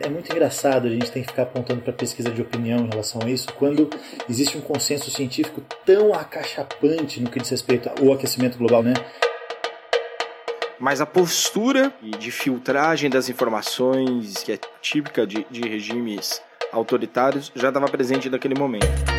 É muito engraçado a gente tem que ficar apontando para pesquisa de opinião em relação a isso, quando existe um consenso científico tão acachapante no que diz respeito ao aquecimento global, né? Mas a postura de filtragem das informações, que é típica de, de regimes autoritários, já estava presente naquele momento.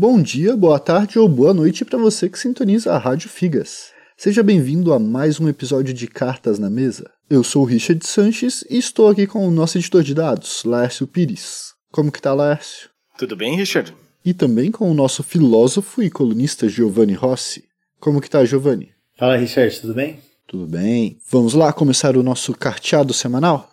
Bom dia, boa tarde ou boa noite para você que sintoniza a Rádio Figas. Seja bem-vindo a mais um episódio de Cartas na Mesa. Eu sou o Richard Sanches e estou aqui com o nosso editor de dados, Laércio Pires. Como que tá, Laércio? Tudo bem, Richard? E também com o nosso filósofo e colunista Giovanni Rossi. Como que tá, Giovanni? Fala, Richard, tudo bem? Tudo bem. Vamos lá começar o nosso carteado semanal?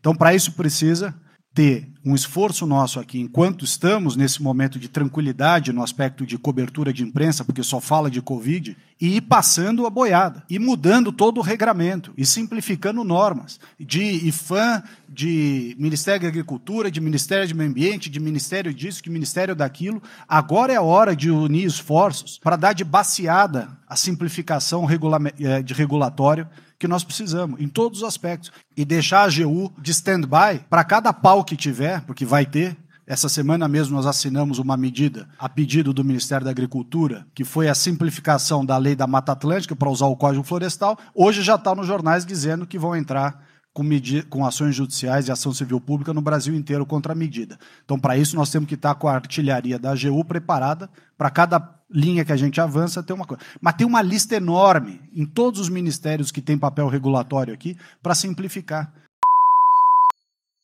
Então, para isso precisa ter um esforço nosso aqui, enquanto estamos nesse momento de tranquilidade no aspecto de cobertura de imprensa, porque só fala de Covid, e ir passando a boiada, e mudando todo o regramento, e simplificando normas, de IFAM, de Ministério da Agricultura, de Ministério do Meio Ambiente, de Ministério disso, de Ministério daquilo. Agora é a hora de unir esforços para dar de baseada a simplificação eh, de regulatório que nós precisamos, em todos os aspectos. E deixar a AGU de stand-by para cada pau que tiver, porque vai ter. Essa semana mesmo nós assinamos uma medida a pedido do Ministério da Agricultura, que foi a simplificação da lei da Mata Atlântica para usar o Código Florestal. Hoje já está nos jornais dizendo que vão entrar com, com, ações judiciais e ação civil pública no Brasil inteiro contra a medida. Então, para isso, nós temos que estar com a artilharia da AGU preparada para cada linha que a gente avança ter uma coisa. Mas tem uma lista enorme em todos os ministérios que têm papel regulatório aqui para simplificar.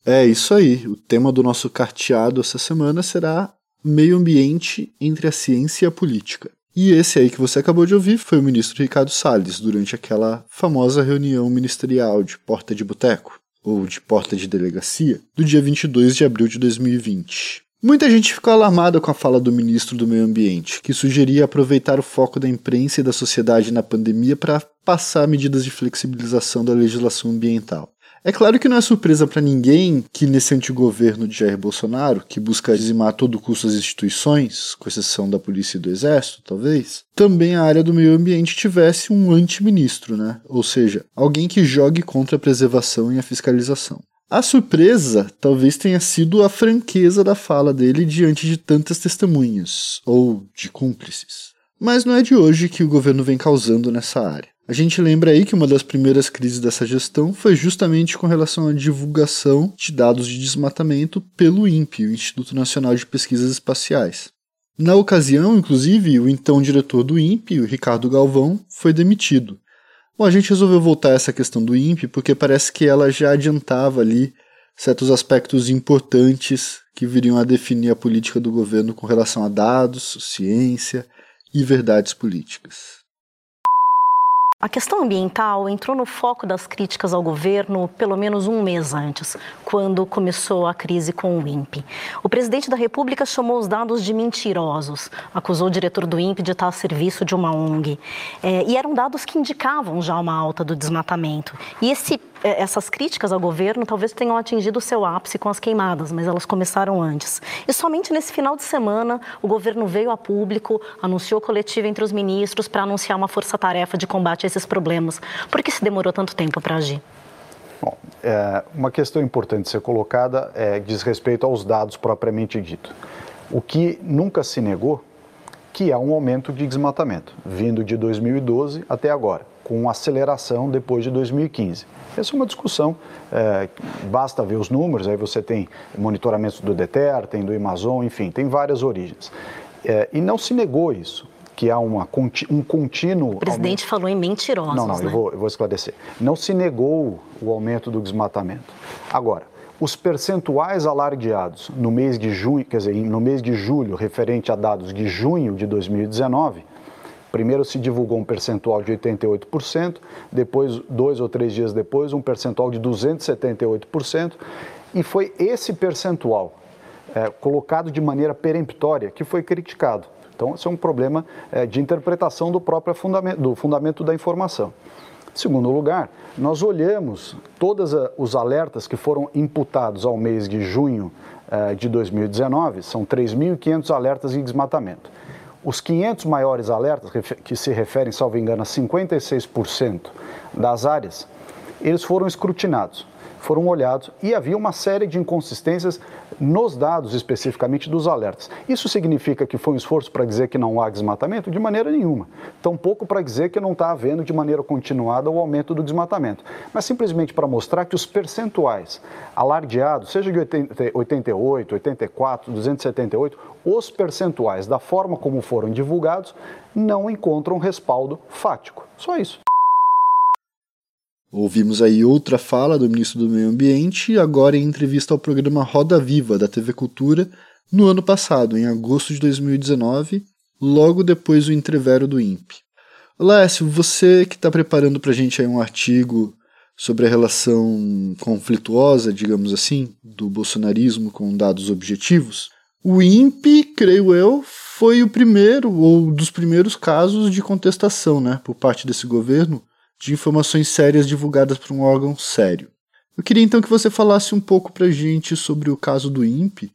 É isso aí. O tema do nosso carteado essa semana será meio ambiente entre a ciência e a política. E esse aí que você acabou de ouvir foi o ministro Ricardo Salles durante aquela famosa reunião ministerial de porta de boteco, ou de porta de delegacia, do dia 22 de abril de 2020. Muita gente ficou alarmada com a fala do ministro do Meio Ambiente, que sugeria aproveitar o foco da imprensa e da sociedade na pandemia para passar medidas de flexibilização da legislação ambiental. É claro que não é surpresa para ninguém que nesse antigo governo de Jair Bolsonaro, que busca dizimar a todo custo as instituições, com exceção da polícia e do exército, talvez, também a área do meio ambiente tivesse um antiministro, né? Ou seja, alguém que jogue contra a preservação e a fiscalização. A surpresa talvez tenha sido a franqueza da fala dele diante de tantas testemunhas, ou de cúmplices. Mas não é de hoje que o governo vem causando nessa área. A gente lembra aí que uma das primeiras crises dessa gestão foi justamente com relação à divulgação de dados de desmatamento pelo INPE, o Instituto Nacional de Pesquisas Espaciais. Na ocasião, inclusive, o então diretor do INPE, o Ricardo Galvão, foi demitido. Bom, a gente resolveu voltar a essa questão do INPE porque parece que ela já adiantava ali certos aspectos importantes que viriam a definir a política do governo com relação a dados, ciência e verdades políticas. A questão ambiental entrou no foco das críticas ao governo pelo menos um mês antes, quando começou a crise com o INPE. O presidente da República chamou os dados de mentirosos, acusou o diretor do INPE de estar a serviço de uma ONG. É, e eram dados que indicavam já uma alta do desmatamento. E esse essas críticas ao governo talvez tenham atingido o seu ápice com as queimadas, mas elas começaram antes. E somente nesse final de semana, o governo veio a público, anunciou coletiva entre os ministros para anunciar uma força-tarefa de combate a esses problemas. Por que se demorou tanto tempo para agir? Bom, é, uma questão importante ser colocada é, diz respeito aos dados propriamente dito. O que nunca se negou que há um aumento de desmatamento, vindo de 2012 até agora, com aceleração depois de 2015. Essa é uma discussão, é, basta ver os números, aí você tem monitoramentos do DETER, tem do Amazon, enfim, tem várias origens. É, e não se negou isso, que há uma, um contínuo... O presidente aumento. falou em mentirosos, Não, não, né? eu, vou, eu vou esclarecer. Não se negou o aumento do desmatamento. Agora, os percentuais alardeados no mês de junho, quer dizer, no mês de julho, referente a dados de junho de 2019, Primeiro se divulgou um percentual de 88%, depois, dois ou três dias depois, um percentual de 278%, e foi esse percentual é, colocado de maneira peremptória que foi criticado. Então, esse é um problema é, de interpretação do próprio fundamento, do fundamento da informação. Segundo lugar, nós olhamos todos os alertas que foram imputados ao mês de junho é, de 2019, são 3.500 alertas em desmatamento. Os 500 maiores alertas, que se referem, salvo engano, a 56% das áreas, eles foram escrutinados foram olhados e havia uma série de inconsistências nos dados especificamente dos alertas. Isso significa que foi um esforço para dizer que não há desmatamento? De maneira nenhuma. Tampouco para dizer que não está havendo de maneira continuada o aumento do desmatamento. Mas simplesmente para mostrar que os percentuais alardeados, seja de 88, 84, 278, os percentuais da forma como foram divulgados não encontram respaldo fático. Só isso. Ouvimos aí outra fala do ministro do Meio Ambiente, agora em entrevista ao programa Roda Viva da TV Cultura, no ano passado, em agosto de 2019, logo depois do entrevero do INPE. Lécio, você que está preparando para a gente aí um artigo sobre a relação conflituosa, digamos assim, do bolsonarismo com dados objetivos, o INPE, creio eu, foi o primeiro ou dos primeiros casos de contestação né, por parte desse governo de informações sérias divulgadas por um órgão sério. Eu queria então que você falasse um pouco para a gente sobre o caso do INPE,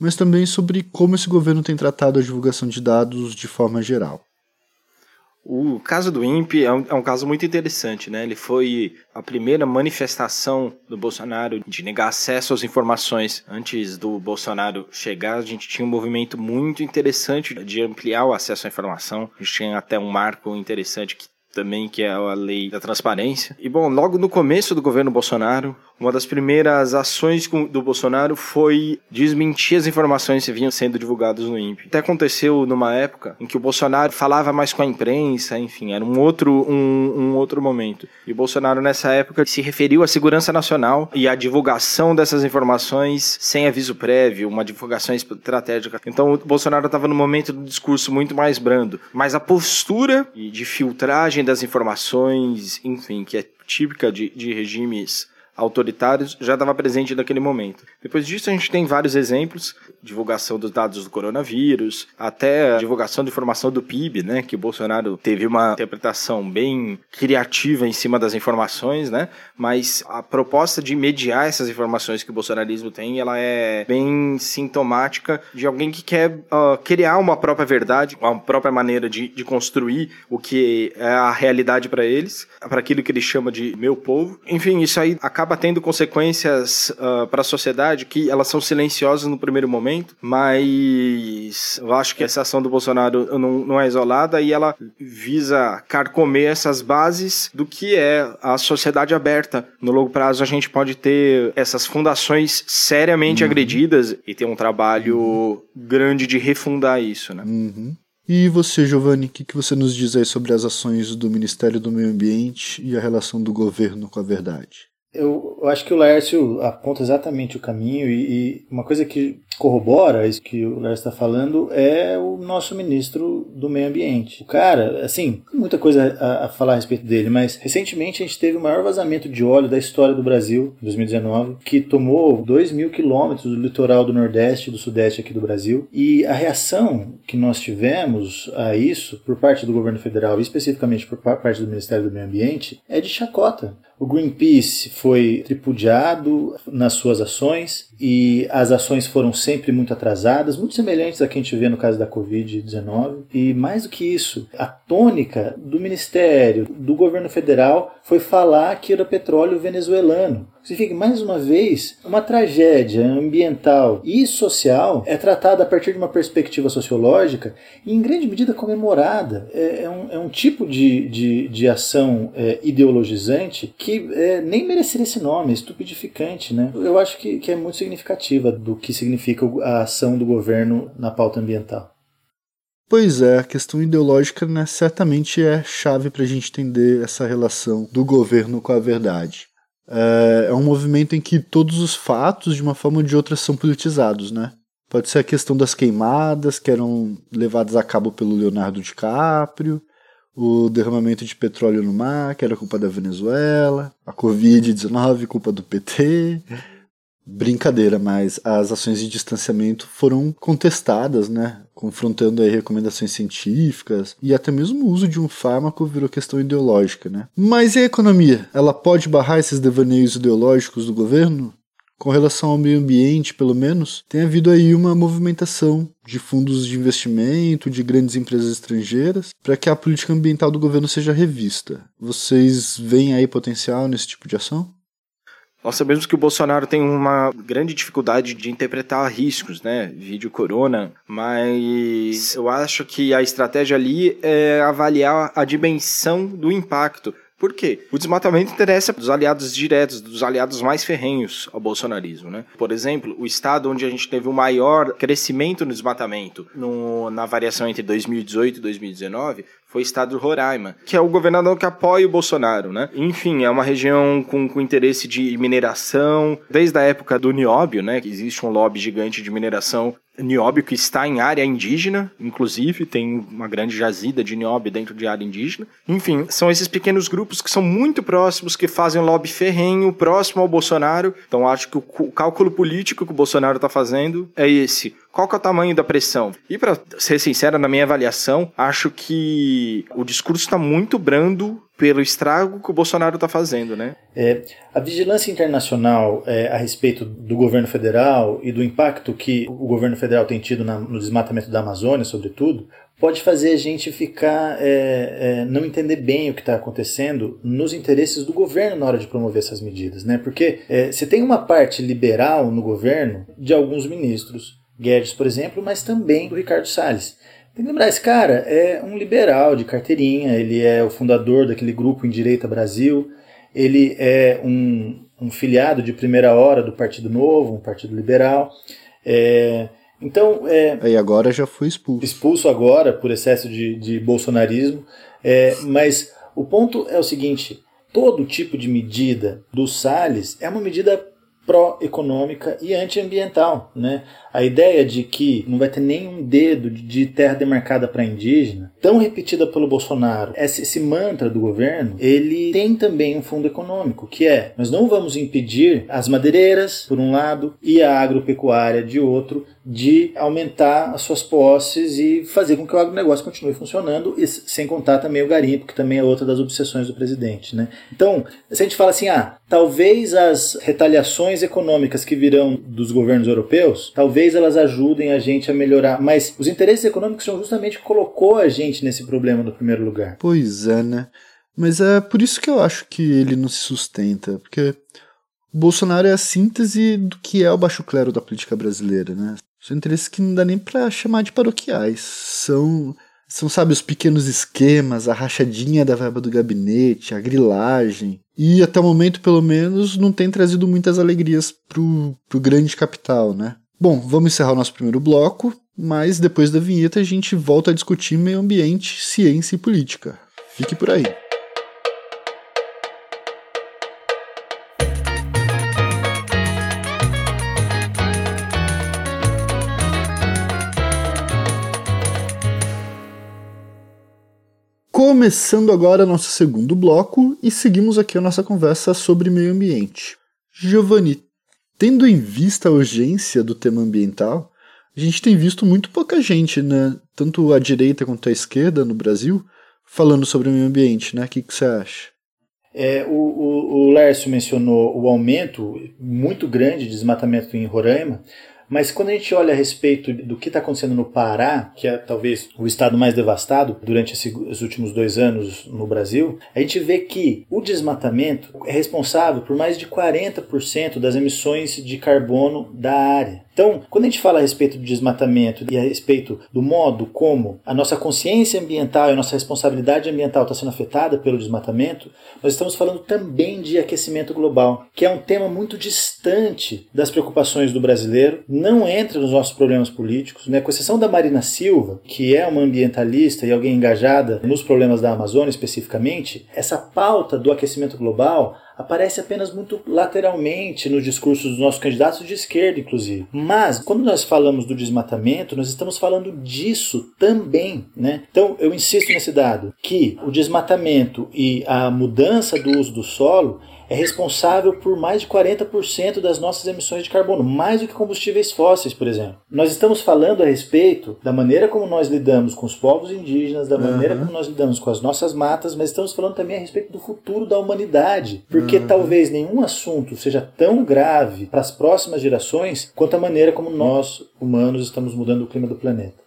mas também sobre como esse governo tem tratado a divulgação de dados de forma geral. O caso do INPE é um, é um, caso muito interessante, né? Ele foi a primeira manifestação do Bolsonaro de negar acesso às informações. Antes do Bolsonaro chegar, a gente tinha um movimento muito interessante de ampliar o acesso à informação. A gente tinha até um marco interessante que também, que é a lei da transparência. E bom, logo no começo do governo Bolsonaro, uma das primeiras ações do Bolsonaro foi desmentir as informações que vinham sendo divulgadas no INPE. Até aconteceu numa época em que o Bolsonaro falava mais com a imprensa, enfim, era um outro, um, um outro momento. E o Bolsonaro, nessa época, se referiu à segurança nacional e à divulgação dessas informações sem aviso prévio, uma divulgação estratégica. Então, o Bolsonaro estava no momento do discurso muito mais brando. Mas a postura de filtragem das informações, enfim, que é típica de, de regimes autoritários já estava presente naquele momento. Depois disso, a gente tem vários exemplos: divulgação dos dados do coronavírus, até divulgação de informação do PIB, né? Que o Bolsonaro teve uma interpretação bem criativa em cima das informações, né? Mas a proposta de mediar essas informações que o bolsonarismo tem, ela é bem sintomática de alguém que quer uh, criar uma própria verdade, uma própria maneira de, de construir o que é a realidade para eles, para aquilo que ele chama de meu povo. Enfim, isso aí acaba acaba tendo consequências uh, para a sociedade que elas são silenciosas no primeiro momento, mas eu acho que essa ação do Bolsonaro não, não é isolada e ela visa carcomer essas bases do que é a sociedade aberta. No longo prazo, a gente pode ter essas fundações seriamente uhum. agredidas e ter um trabalho uhum. grande de refundar isso, né? Uhum. E você, Giovanni, o que, que você nos diz aí sobre as ações do Ministério do Meio Ambiente e a relação do governo com a verdade? Eu, eu, acho que o Lércio aponta exatamente o caminho e, e uma coisa que corrobora isso que o Lércio está falando é o nosso ministro do Meio Ambiente. O cara, assim, muita coisa a, a, falar a respeito dele, mas recentemente a gente teve o maior vazamento de óleo da história do Brasil, em 2019, que tomou 2 mil quilômetros do litoral do Nordeste e do Sudeste aqui do Brasil. E a reação que nós tivemos a isso, por parte do governo federal especificamente por parte do Ministério do Meio Ambiente, é de chacota. O Greenpeace foi tripudiado nas suas ações e as ações foram sempre muito atrasadas, muito semelhantes a que a gente vê no caso da Covid-19. E mais do que isso, a tônica do Ministério, do governo federal, foi falar que era petróleo venezuelano. Significa mais uma vez, uma tragédia ambiental e social é tratada a partir de uma perspectiva sociológica e, em grande medida, comemorada. É, é, um, é um, tipo de, de, de ação é, ideologizante que é, nem mereceria esse nome, estupidificante. Né? Eu acho que, que é muito significativa do que significa a ação do governo na pauta ambiental. Pois é, a questão ideológica né, certamente é chave para a gente entender essa relação do governo com a verdade. É, é um movimento em que todos os fatos, de uma forma ou de outra, são politizados, né? Pode ser a questão das queimadas que eram levadas a cabo pelo Leonardo DiCaprio, o derramamento de petróleo no mar, que era culpa da Venezuela, a Covid-19, culpa do PT. Brincadeira, mas as ações de distanciamento foram contestadas, né? confrontando aí recomendações científicas e até mesmo o uso de um fármaco virou questão ideológica, né? Mas e a economia? Ela pode barrar esses devaneios ideológicos do governo? com relação ao meio ambiente, pelo menos, tem havido aí uma movimentação de fundos de investimento, de grandes empresas estrangeiras, para que a política ambiental do governo seja revista. Vocês veem aí potencial nesse tipo de ação? Nós sabemos que o Bolsonaro tem uma grande dificuldade de interpretar riscos, né? Vídeo corona, mas eu acho que a estratégia ali é avaliar a dimensão do impacto. Por quê? O desmatamento interessa dos aliados diretos, dos aliados mais ferrenhos ao bolsonarismo, né? Por exemplo, o estado onde a gente teve o maior crescimento no desmatamento no, na variação entre 2018 e 2019 foi o estado do Roraima, que é o governador que apoia o Bolsonaro, né? Enfim, é uma região com, com interesse de mineração, desde a época do nióbio, né? Que existe um lobby gigante de mineração nióbio que está em área indígena, inclusive, tem uma grande jazida de nióbio dentro de área indígena. Enfim, são esses pequenos grupos que são muito próximos, que fazem lobby ferrenho, próximo ao Bolsonaro. Então, acho que o cálculo político que o Bolsonaro está fazendo é esse qual que é o tamanho da pressão? E para ser sincero, na minha avaliação, acho que o discurso está muito brando pelo estrago que o Bolsonaro está fazendo, né? É, a vigilância internacional é, a respeito do governo federal e do impacto que o governo federal tem tido na, no desmatamento da Amazônia, sobretudo, pode fazer a gente ficar é, é, não entender bem o que está acontecendo nos interesses do governo na hora de promover essas medidas, né? Porque é, você tem uma parte liberal no governo de alguns ministros Guedes, por exemplo, mas também do Ricardo Salles. Tem que lembrar, esse cara é um liberal de carteirinha, ele é o fundador daquele grupo em Direita Brasil, ele é um, um filiado de primeira hora do Partido Novo, um partido liberal. É, então. É, e agora já foi expulso. Expulso agora por excesso de, de bolsonarismo. É, mas o ponto é o seguinte: todo tipo de medida do Salles é uma medida pró-econômica e antiambiental. Né? A ideia de que não vai ter nenhum dedo de terra demarcada para indígena, tão repetida pelo Bolsonaro, esse, mantra do governo, ele tem também um fundo econômico, que é nós não vamos impedir as madeireiras, por um lado, e a agropecuária, de outro, de aumentar as suas posses e fazer com que o agronegócio continue funcionando, e sem contar também o garimpo, que também é outra das obsessões do presidente. Né? Então, se a gente fala assim, ah, talvez as retaliações econômicas que virão dos governos europeus, talvez elas ajudem a gente a melhorar, mas os interesses econômicos são justamente que colocou a gente nesse problema no primeiro lugar. Pois é, né? Mas é por isso que eu acho que ele não se sustenta, porque o Bolsonaro é a síntese do que é o baixo clero da política brasileira, né? São interesses que não dá nem para chamar de paroquiais. São, são, sabe, os pequenos esquemas, a rachadinha da verba do gabinete, a grilagem. E até o momento, pelo menos, não tem trazido muitas alegrias pro, pro grande capital, né? Bom, vamos encerrar o nosso primeiro bloco, mas depois da vinheta a gente volta a discutir meio ambiente, ciência e política. Fique por aí. Começando agora nosso segundo bloco e seguimos aqui a nossa conversa sobre meio ambiente. Giovanni, tendo em vista a urgência do tema ambiental, a gente tem visto muito pouca gente, né, tanto a direita quanto a esquerda no Brasil, falando sobre o meio ambiente, né? O que, que você acha? É, o, o, o Lércio mencionou o aumento muito grande de desmatamento em Roraima, mas quando a gente olha a respeito do que está acontecendo no Pará, que é talvez o estado mais devastado durante esses últimos dois anos no Brasil, a gente vê que o desmatamento é responsável por mais de 40% das emissões de carbono da área. Então, quando a gente fala a respeito do desmatamento e a respeito do modo como a nossa consciência ambiental e a nossa responsabilidade ambiental está sendo afetada pelo desmatamento, nós estamos falando também de aquecimento global, que é um tema muito distante das preocupações do brasileiro, não entra nos nossos problemas políticos, né? com exceção da Marina Silva, que é uma ambientalista e alguém engajada nos problemas da Amazônia especificamente, essa pauta do aquecimento global aparece apenas muito lateralmente nos discursos dos nossos candidatos de esquerda, inclusive. Mas, quando nós falamos do desmatamento, nós estamos falando disso também. Né? Então, eu insisto nesse dado, que o desmatamento e a mudança do uso do solo é responsável por mais de 40% das nossas emissões de carbono, mais do que combustíveis fósseis, por exemplo. Nós estamos falando a respeito da maneira como nós lidamos com os povos indígenas, da maneira uhum. como nós lidamos com as nossas matas, mas estamos falando também a respeito do futuro da humanidade, porque uhum. talvez nenhum assunto seja tão grave para as próximas gerações quanto a maneira como nós, humanos, estamos mudando o clima do planeta.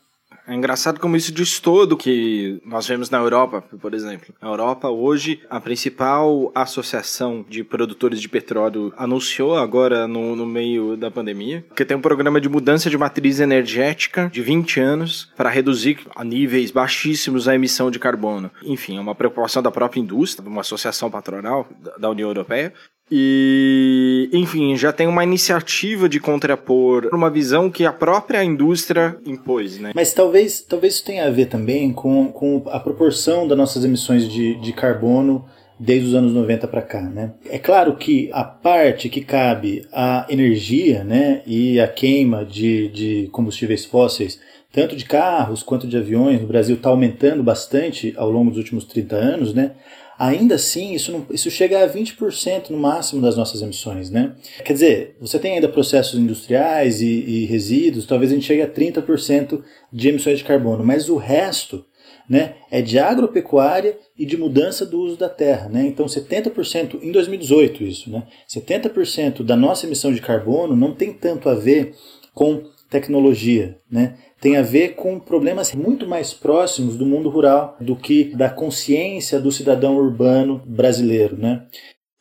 É engraçado como isso diz todo que nós vemos na Europa, por exemplo. Na Europa, hoje, a principal associação de produtores de petróleo anunciou agora no, no meio da pandemia que tem um programa de mudança de matriz energética de 20 anos para reduzir a níveis baixíssimos a emissão de carbono. Enfim, é uma preocupação da própria indústria, uma associação patronal da União Europeia, e, enfim, já tem uma iniciativa de contrapor uma visão que a própria indústria impôs, né? Mas talvez, talvez isso tenha a ver também com, com a proporção das nossas emissões de, de carbono desde os anos 90 para cá, né? É claro que a parte que cabe à energia, né, e a queima de, de combustíveis fósseis, tanto de carros quanto de aviões no Brasil, está aumentando bastante ao longo dos últimos 30 anos, né? Ainda assim isso, não, isso chega a 20% no máximo das nossas emissões. Né? Quer dizer, você tem ainda processos industriais e, e resíduos, talvez a gente chegue a 30% de emissões de carbono, mas o resto né, é de agropecuária e de mudança do uso da terra. Né? Então, 70%, em 2018 isso, né? 70% da nossa emissão de carbono não tem tanto a ver com tecnologia, né? tem a ver com problemas muito mais próximos do mundo rural do que da consciência do cidadão urbano brasileiro, né?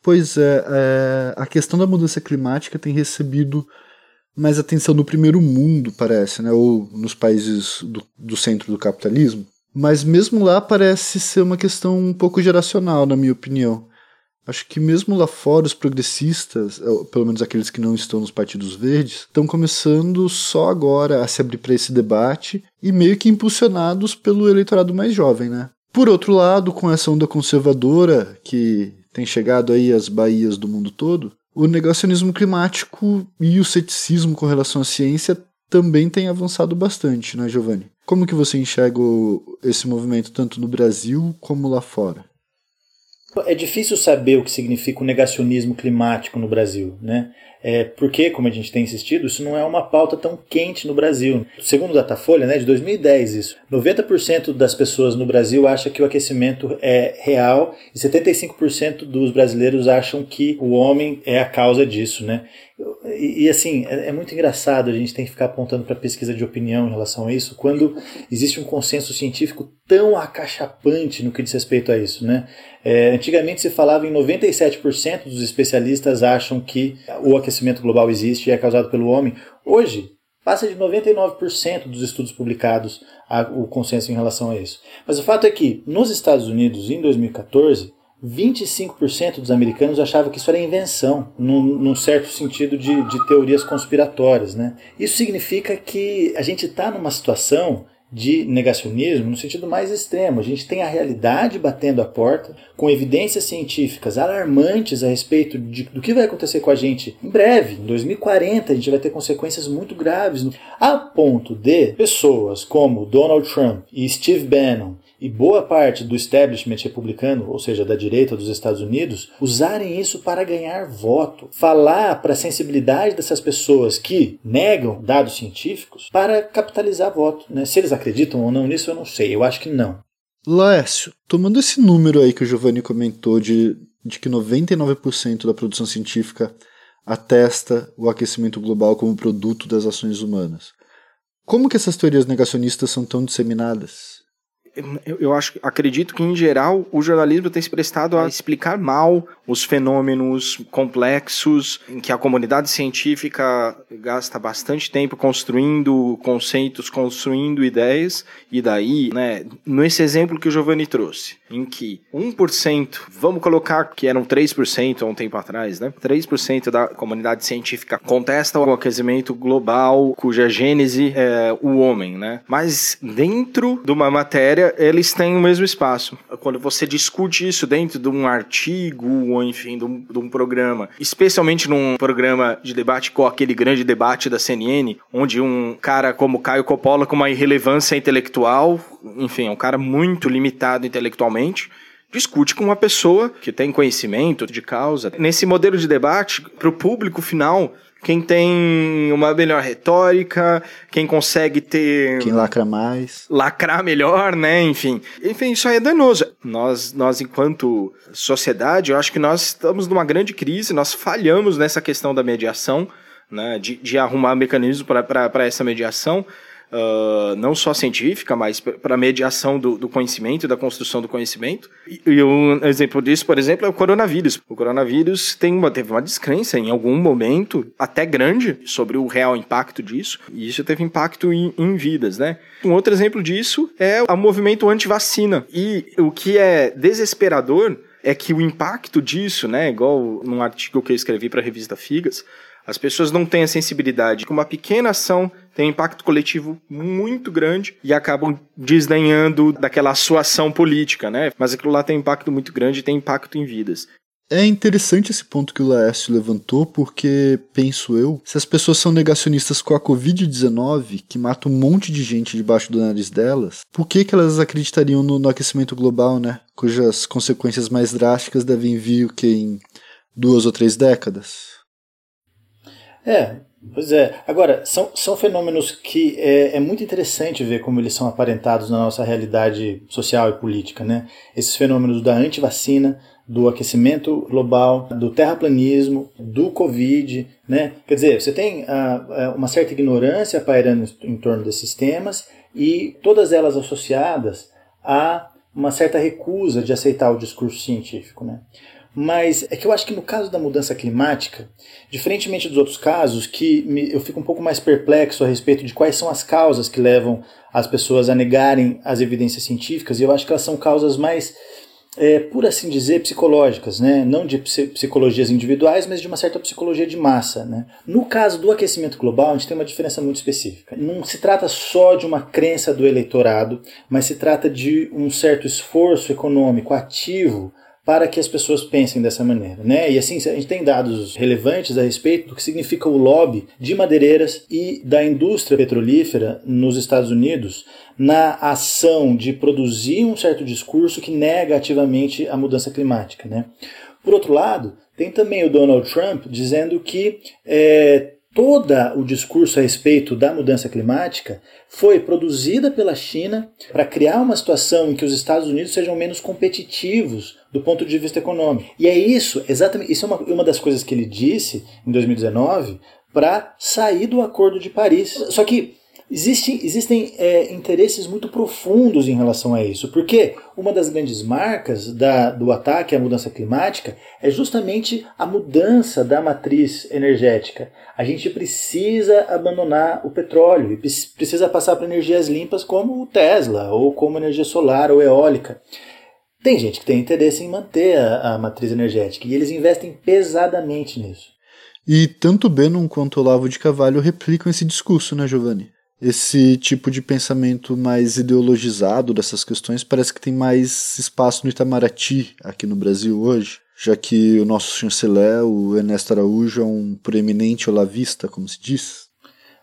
Pois é, é, a questão da mudança climática tem recebido mais atenção no primeiro mundo, parece, né? ou nos países do, do centro do capitalismo. Mas mesmo lá parece ser uma questão um pouco geracional, na minha opinião. Acho que mesmo lá fora, os progressistas, pelo menos aqueles que não estão nos partidos verdes, estão começando só agora a se abrir para esse debate e meio que impulsionados pelo eleitorado mais jovem, né? Por outro lado, com essa onda conservadora que tem chegado aí às baías do mundo todo, o negacionismo climático e o ceticismo com relação à ciência também têm avançado bastante, né, Giovanni? Como que você enxerga esse movimento tanto no Brasil como lá fora? É difícil saber o que significa o negacionismo climático no Brasil, né? É porque, como a gente tem insistido, isso não é uma pauta tão quente no Brasil. Segundo o Datafolha, né, de 2010 isso, 90% das pessoas no Brasil acham que o aquecimento é real e 75% dos brasileiros acham que o homem é a causa disso, né? E, e, assim, é, é, muito engraçado a gente tem que ficar apontando para pesquisa de opinião em relação a isso, quando existe um consenso científico tão acachapante no que diz respeito a isso. Né? É, antigamente se falava em 97% dos especialistas acham que o aquecimento global existe e é causado pelo homem. Hoje, passa de 99% dos estudos publicados a, o consenso em relação a isso. Mas o fato é que, nos Estados Unidos, em 2014, 25% dos americanos achavam que isso era invenção, num, num certo sentido de, de, teorias conspiratórias. Né? Isso significa que a gente está numa situação de negacionismo no sentido mais extremo. A gente tem a realidade batendo a porta, com evidências científicas alarmantes a respeito de, do que vai acontecer com a gente em breve, em 2040, a gente vai ter consequências muito graves, a ponto de pessoas como Donald Trump e Steve Bannon e boa parte do establishment republicano, ou seja, da direita dos Estados Unidos, usarem isso para ganhar voto. Falar para a sensibilidade dessas pessoas que negam dados científicos para capitalizar voto. Né? Se eles acreditam ou não nisso, eu não sei. Eu acho que não. Laércio, tomando esse número aí que o Giovanni comentou de, de que 99% da produção científica atesta o aquecimento global como produto das ações humanas. Como que essas teorias negacionistas são tão disseminadas? Eu, acho, acredito que em geral o jornalismo tem se prestado a explicar mal os fenômenos complexos em que a comunidade científica gasta bastante tempo construindo conceitos, construindo ideias e daí, né, nesse exemplo que o Giovanni trouxe, em que 1%, vamos colocar que eram 3% há um tempo atrás, né? 3% da comunidade científica contesta o aquecimento global, cuja gênese é o homem, né? Mas dentro de uma matéria eles têm o mesmo espaço. Quando você discute isso dentro de um artigo, ou enfim, de um, de um programa, especialmente num programa de debate com aquele grande debate da CNN, onde um cara como Caio Coppola, com uma irrelevância intelectual, enfim, é um cara muito limitado intelectualmente, discute com uma pessoa que tem conhecimento de causa. Nesse modelo de debate, para o público final, quem tem uma melhor retórica, quem consegue ter. Quem lacra mais. Lacrar melhor, né? Enfim. Enfim, isso aí é danoso. Nós, nós, enquanto sociedade, eu acho que nós estamos numa grande crise, nós falhamos nessa questão da mediação, né? De, de arrumar mecanismos para essa mediação uh, não só científica, mas para mediação do, do, conhecimento, da construção do conhecimento. E, e, um exemplo disso, por exemplo, é o coronavírus. O coronavírus tem uma, teve uma descrença em algum momento, até grande, sobre o real impacto disso, e isso teve impacto em, em vidas, né? Um outro exemplo disso é o movimento anti-vacina. E o que é desesperador é que o impacto disso, né, igual num artigo que eu escrevi para a revista Figas, as pessoas não têm a sensibilidade que uma pequena ação tem um impacto coletivo muito grande e acabam desdenhando daquela sua ação política, né? Mas aquilo lá tem impacto muito grande e tem impacto em vidas. É interessante esse ponto que o Laércio levantou, porque, penso eu, se as pessoas são negacionistas com a Covid-19, que mata um monte de gente debaixo do nariz delas, por que, que elas acreditariam no, no aquecimento global, né? Cujas consequências mais drásticas devem vir o que, em duas ou três décadas? É, pois é. Agora, são, são fenômenos que é, é muito interessante ver como eles são aparentados na nossa realidade social e política, né? Esses fenômenos da antivacina, do aquecimento global, do terraplanismo, do Covid, né? Quer dizer, você tem uh, uma certa ignorância pairando em torno desses temas e todas elas associadas a uma certa recusa de aceitar o discurso científico, né? Mas é que eu acho que no caso da mudança climática, diferentemente dos outros casos, que me, eu fico um pouco mais perplexo a respeito de quais são as causas que levam as pessoas a negarem as evidências científicas, e eu acho que elas são causas mais, é, por assim dizer, psicológicas, né? não de psicologias individuais, mas de uma certa psicologia de massa. Né? No caso do aquecimento global, a gente tem uma diferença muito específica. Não se trata só de uma crença do eleitorado, mas se trata de um certo esforço econômico ativo para que as pessoas pensem dessa maneira. Né? E assim, a gente tem dados relevantes a respeito do que significa o lobby de madeireiras e da indústria petrolífera nos Estados Unidos na ação de produzir um certo discurso que nega ativamente a mudança climática. Né? Por outro lado, tem também o Donald Trump dizendo que é, todo o discurso a respeito da mudança climática foi produzida pela China para criar uma situação em que os Estados Unidos sejam menos competitivos do ponto de vista econômico. E é isso, exatamente, isso é uma, uma das coisas que ele disse em 2019 para sair do Acordo de Paris. Só que Existe, existem é, interesses muito profundos em relação a isso, porque uma das grandes marcas da, do ataque à mudança climática é justamente a mudança da matriz energética. A gente precisa abandonar o petróleo e precisa passar para energias limpas como o Tesla, ou como energia solar ou eólica. Tem gente que tem interesse em manter a, a matriz energética e eles investem pesadamente nisso. E tanto Bannon quanto Olavo de Carvalho replicam esse discurso, né, Giovanni? Esse tipo de pensamento mais ideologizado dessas questões parece que tem mais espaço no Itamaraty aqui no Brasil hoje, já que o nosso chanceler, o Ernesto Araújo, é um proeminente olavista, como se diz.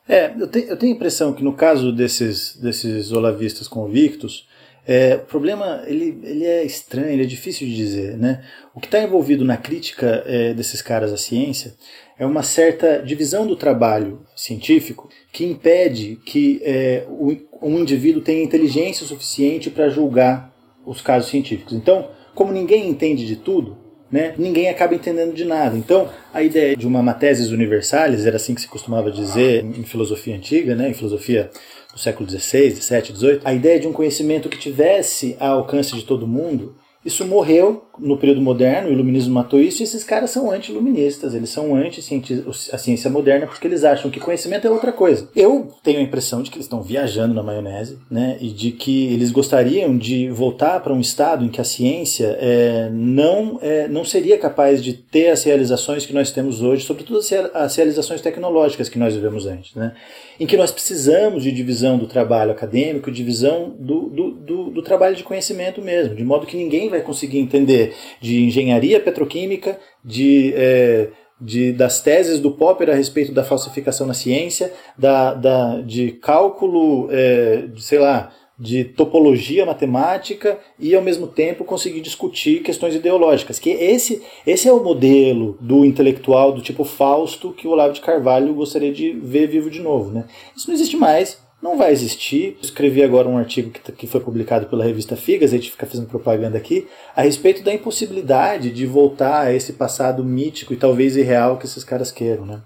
É, eu, te, eu tenho a impressão que no caso desses, desses olavistas convictos, é, o problema ele, ele é estranho, ele é difícil de dizer. Né? O que está envolvido na crítica é, desses caras à ciência é uma certa divisão do trabalho científico que impede que é, o, um indivíduo tenha inteligência suficiente para julgar os casos científicos. Então, como ninguém entende de tudo, né, ninguém acaba entendendo de nada. Então, a ideia de uma matésis universalis, era assim que se costumava dizer em filosofia antiga, né, em filosofia do século XVI, XVII, XVIII, a ideia de um conhecimento que tivesse ao alcance de todo mundo, isso morreu no período moderno, o iluminismo matou isso, e esses caras são anti-iluministas, eles são anti-a ciência moderna porque eles acham que conhecimento é outra coisa. Eu tenho a impressão de que eles estão viajando na maionese, né, e de que eles gostariam de voltar para um estado em que a ciência é, não, é, não seria capaz de ter as realizações que nós temos hoje, sobretudo as realizações tecnológicas que nós vivemos antes, né, em que nós precisamos de divisão do trabalho acadêmico, divisão do, do, do, do trabalho de conhecimento mesmo, de modo que ninguém vai conseguir entender de engenharia petroquímica, de, é, de, das teses do Popper a respeito da falsificação na ciência, da, da, de cálculo, é, de, sei lá, de topologia matemática e ao mesmo tempo conseguir discutir questões ideológicas. Que esse, esse é o modelo do intelectual do tipo Fausto que o Olavo de Carvalho gostaria de ver vivo de novo. Né? Isso não existe mais não vai existir. Escrevi agora um artigo que, que foi publicado pela revista Figas, a gente fica fazendo propaganda aqui, a respeito da impossibilidade de voltar a esse passado mítico e talvez irreal que esses caras queiram, né?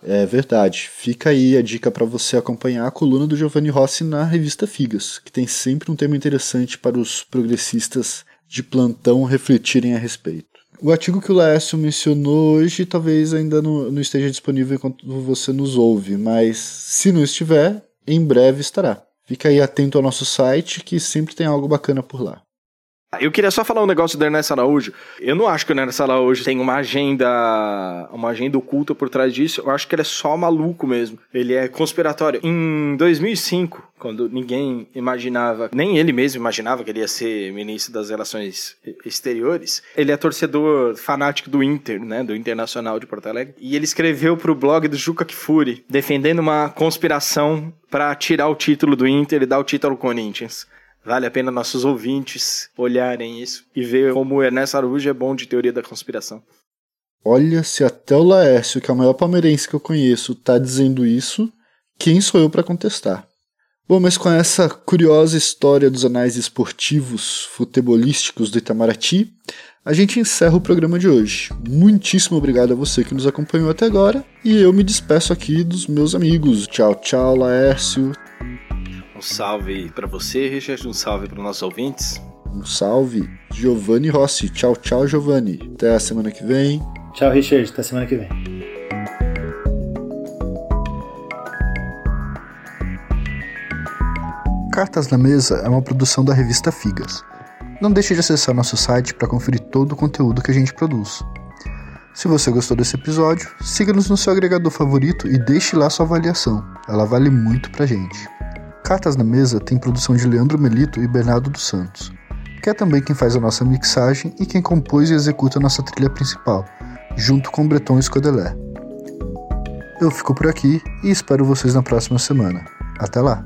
É verdade. Fica aí a dica para você acompanhar a coluna do Giovanni Rossi na revista Figas, que tem sempre um tema interessante para os progressistas de plantão refletirem a respeito. O artigo que o Laércio mencionou hoje talvez ainda não, não esteja disponível enquanto você nos ouve, mas se não estiver, em breve estará. Fica aí atento ao nosso site que sempre tem algo bacana por lá. Eu queria só falar um negócio do Ernesto Araújo. Eu não acho que o Ernesto Araújo tem uma agenda, uma agenda oculta por trás disso. Eu acho que ele é só maluco mesmo. Ele é conspiratório. Em 2005, quando ninguém imaginava, nem ele mesmo imaginava que ele ia ser ministro das Relações Exteriores, ele é torcedor fanático do Inter, né, do Internacional de Porto Alegre. E ele escreveu pro blog do Juca Kfouri, defendendo uma conspiração para tirar o título do Inter e dar o título ao Corinthians. Vale a pena nossos ouvintes olharem isso e ver como o Ernesto Araújo é bom de teoria da conspiração. Olha, se até o Laércio, que é o maior palmeirense que eu conheço, tá dizendo isso, quem sou eu para contestar? Bom, mas com essa curiosa história dos anais esportivos futebolísticos do Itamaraty, a gente encerra o programa de hoje. Muitíssimo obrigado a você que nos acompanhou até agora e eu me despeço aqui dos meus amigos. Tchau, tchau, Laércio. Um salve para você, Richard. Um salve para os nossos ouvintes. Um salve, Giovanni Rossi. Tchau, tchau, Giovanni. Até a semana que vem. Tchau, Richard. Até a semana que vem. Cartas na Mesa é uma produção da revista Figas. Não deixe de acessar nosso site para conferir todo o conteúdo que a gente produz. Se você gostou desse episódio, siga-nos no seu agregador favorito e deixe lá sua avaliação. Ela vale muito pra gente. Cartas na Mesa tem produção de Leandro Melito e Bernardo dos Santos, que é também quem faz a nossa mixagem e quem compôs e executa a nossa trilha principal, junto com Breton Escodelé. Eu fico por aqui e espero vocês na próxima semana. Até lá!